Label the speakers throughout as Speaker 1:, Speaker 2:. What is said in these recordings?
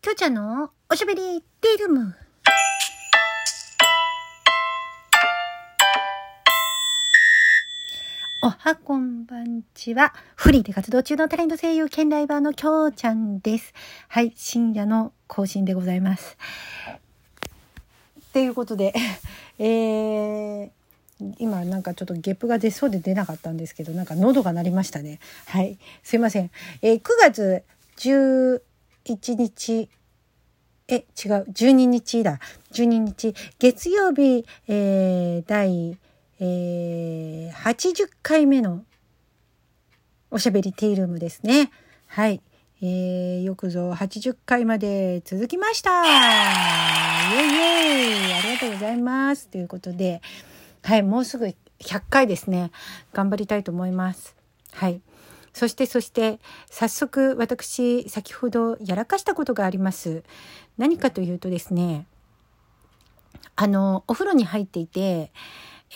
Speaker 1: きょうちゃんのおしゃべりティルーム。おはこんばんちは。フリーで活動中のタレント声優兼ライバーのきょうちゃんです。はい、深夜の更新でございます。っていうことで、えー、今なんかちょっとゲップが出そうで出なかったんですけど、なんか喉が鳴りましたね。はい、すいません。えー、9月11日、え、違う、12日だ。12日、月曜日、えー、第、えー、80回目のおしゃべりティールームですね。はい。えー、よくぞ80回まで続きましたイェイイェイありがとうございますということで、はい、もうすぐ100回ですね。頑張りたいと思います。はい。そしてそして早速私先ほどやらかしたことがあります。何かというとですねあのお風呂に入っていて、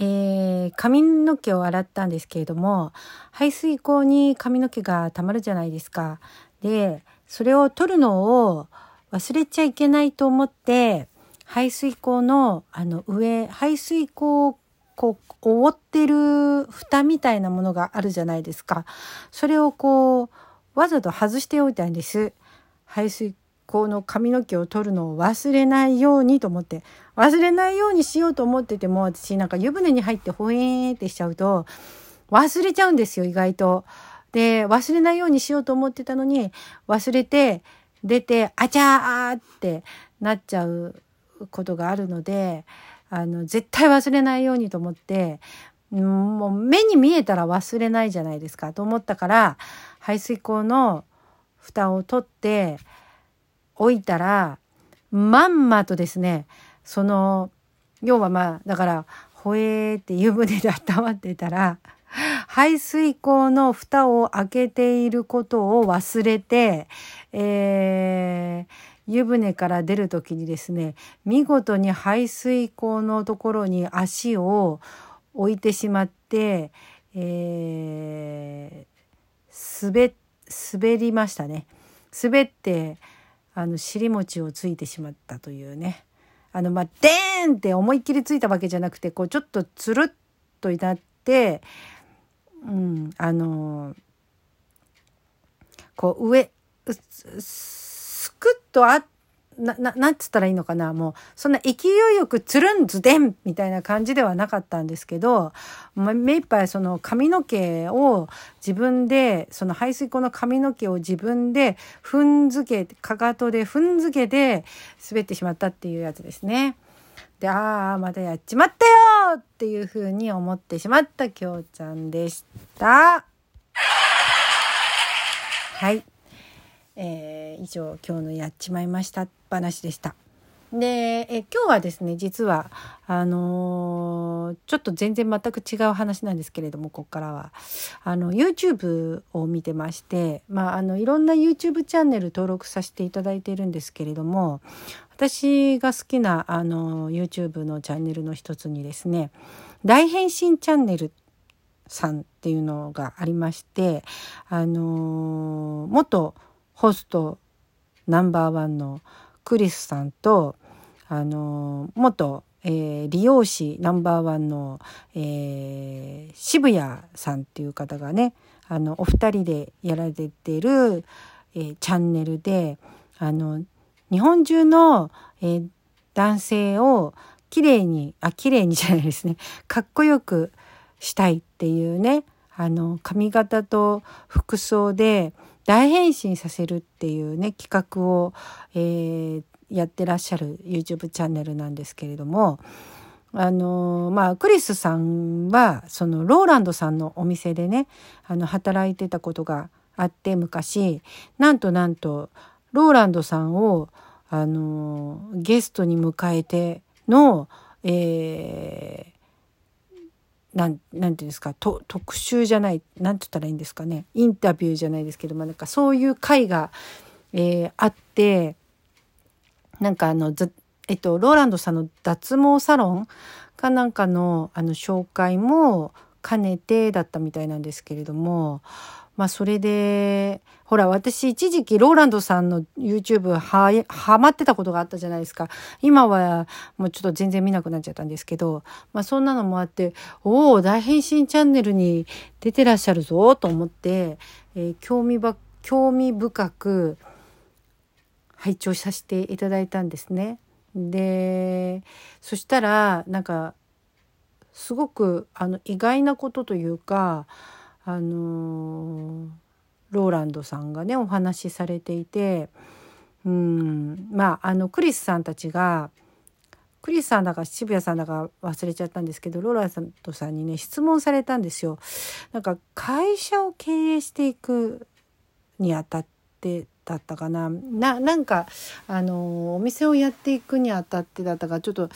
Speaker 1: えー、髪の毛を洗ったんですけれども排水口に髪の毛がたまるじゃないですか。でそれを取るのを忘れちゃいけないと思って排水口のあの上排水口こう覆ってる蓋みたいなものがあるじゃないですか。それをこうわざと外しておいたんです。排水口の髪の毛を取るのを忘れないようにと思って忘れないようにしようと思ってても私なんか湯船に入ってほえーってしちゃうと忘れちゃうんですよ意外と。で忘れないようにしようと思ってたのに忘れて出てあちゃーってなっちゃうことがあるのであの絶対忘れないようにと思ってもう目に見えたら忘れないじゃないですかと思ったから排水口の蓋を取って置いたらまんまとですねその要はまあだからほえーって湯船で温まってたら排水口の蓋を開けていることを忘れて、えー、湯船から出る時にですね見事に排水口のところに足を置いてしまって、えー、滑滑りましたね。滑ってあの尻餅をついてしまったというね。あのまあデーンって思いっきりついたわけじゃなくてこうちょっとつるっといなってうん、あのこう上すくっとあなななんつったらいいのかな？もうそんな勢いよくつるんずでんみたいな感じではなかったんですけど、目いっぱいその髪の毛を自分でその排水口の髪の毛を自分で踏んづけかかとで踏んづけて滑ってしまったっていうやつですね。でああまたやっちまったよっていうふうに思ってしまったきょうちゃんでした。はい、えー、以上今日のやっちまいました話でした。でえ今日はですね実はあのー、ちょっと全然全く違う話なんですけれどもここからはあの YouTube を見てまして、まあ、あのいろんな YouTube チャンネル登録させていただいているんですけれども私が好きなあの YouTube のチャンネルの一つにですね大変身チャンネルさんっていうのがありましてあのー、元ホストナンバーワンのクリスさんとあの元、えー、理容師ナンバーワンの、えー、渋谷さんっていう方がねあのお二人でやられてる、えー、チャンネルであの日本中の、えー、男性をきれいにあ綺麗にじゃないですねかっこよくしたいっていうねあの髪型と服装で大変身させるっていうね企画を、えー、やってらっしゃる YouTube チャンネルなんですけれどもあのまあクリスさんはそのローランドさんのお店でねあの働いてたことがあって昔なんとなんとローランドさんをあのゲストに迎えての、えーなんなんていうんですかと特集じゃないなんて言ったらいいんですかねインタビューじゃないですけどもなんかそういう会が、えー、あってなんかあのえっとローランドさんの脱毛サロンかなんかのあの紹介も兼ねてだったみたいなんですけれどもまあそれで、ほら私一時期ローランドさんの YouTube は、はまってたことがあったじゃないですか。今はもうちょっと全然見なくなっちゃったんですけど、まあそんなのもあって、おお、大変身チャンネルに出てらっしゃるぞと思って、えー、興味ば、興味深く拝聴させていただいたんですね。で、そしたらなんかすごくあの意外なことというか、あのローランドさんがねお話しされていてうんまああのクリスさんたちがクリスさんだか渋谷さんだか忘れちゃったんですけどローランドさんにね質問されたんですよ。なんか会社を経営していくにあたってだったかな。ななんかあのお店をやっていくにあたってだったかちょっと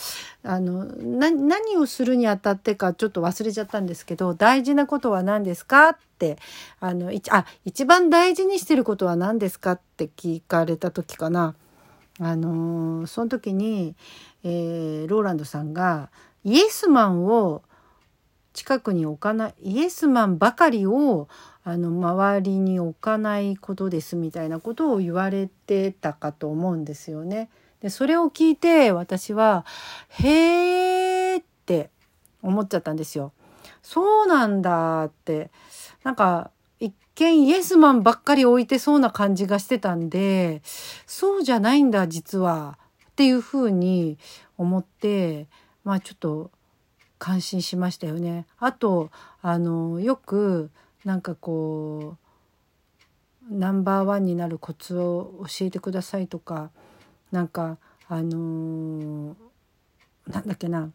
Speaker 1: あの何をするにあたってかちょっと忘れちゃったんですけど大事なことは何ですかってあのあ一番大事にしてることは何ですかって聞かれた時かな。あのその時に、えー、ローランドさんがイエスマンを近くに置かないイエスマンばかりをあの周りに置かないことですみたいなことを言われてたかと思うんですよね。でそれを聞いて私は「へーって思っちゃったんですよ。そうなんだってなんか一見イエスマンばっかり置いてそうな感じがしてたんでそうじゃないんだ実はっていうふうに思ってまあちょっと感心しましたよね。あとあのよくなんかこうナンバーワンになるコツを教えてくださいとかなんかあのー、なんだっけな。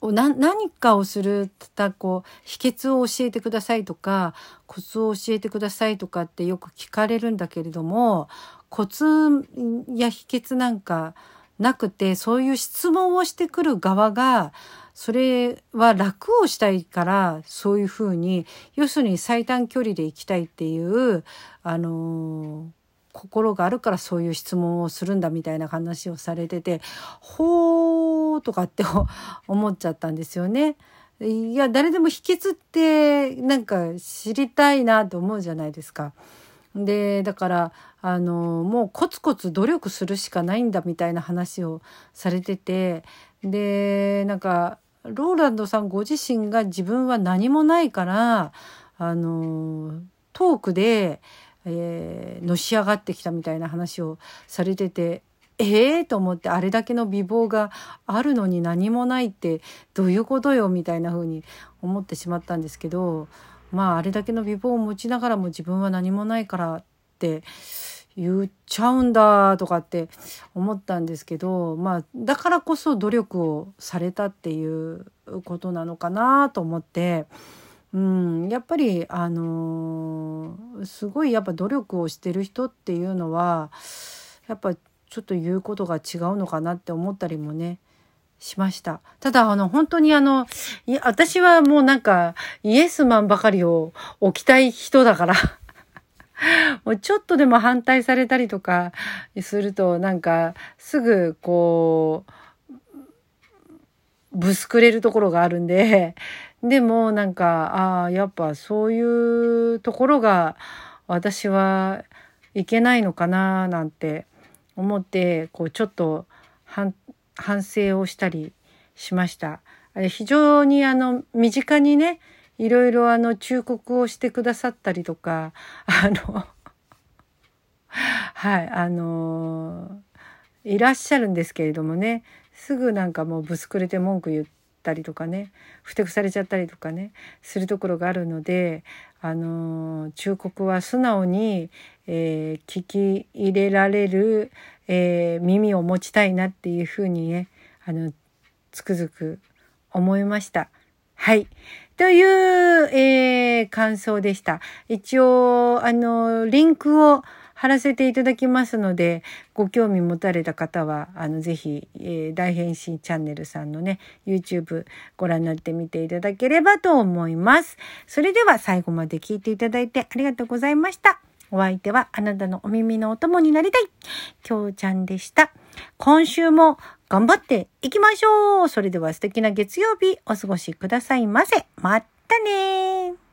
Speaker 1: な何かをするたこう秘訣を教えてくださいとかコツを教えてくださいとかってよく聞かれるんだけれどもコツや秘訣なんかなくてそういう質問をしてくる側がそれは楽をしたいからそういうふうに要するに最短距離で行きたいっていうあの心があるからそういう質問をするんだみたいな話をされててほーとかって 思っちゃったんですよね。いや誰でも秘訣ってなんか知りたいなと思うじゃないですか。でだからあのもうコツコツ努力するしかないんだみたいな話をされててでなんかローランドさんご自身が自分は何もないからあのトークで、えー、のし上がってきたみたいな話をされててええー、と思ってあれだけの美貌があるのに何もないってどういうことよみたいな風に思ってしまったんですけどまああれだけの美貌を持ちながらも自分は何もないからって言っちゃうんだとかって思ったんですけどまあだからこそ努力をされたっていうことなのかなと思って。うん、やっぱりあのー、すごいやっぱ努力をしてる人っていうのはやっぱちょっと言うことが違うのかなって思ったりもねしました。ただあの本当にあの私はもうなんかイエスマンばかりを置きたい人だからちょっとでも反対されたりとかするとなんかすぐこうぶすくれるところがあるんで でもなんかああやっぱそういうところが私はいけないのかななんて思ってこうちょっと反省をしたりしました。非常にあの身近にねいろいろあの忠告をしてくださったりとかあの はいあのいらっしゃるんですけれどもねすぐなんかもうぶつくれて文句言ったりとかねふてくされちゃったりとかねするところがあるのであの忠告は素直に、えー、聞き入れられる、え、耳を持ちたいなっていうふうにねあのつくづく思いました。はい。という、えー、感想でした。一応、あの、リンクを貼らせていただきますので、ご興味持たれた方は、あの、ぜひ、えー、大変身チャンネルさんのね、YouTube ご覧になってみていただければと思います。それでは最後まで聞いていただいてありがとうございました。お相手はあなたのお耳のお供になりたい。きょうちゃんでした。今週も頑張っていきましょうそれでは素敵な月曜日お過ごしくださいませ。またね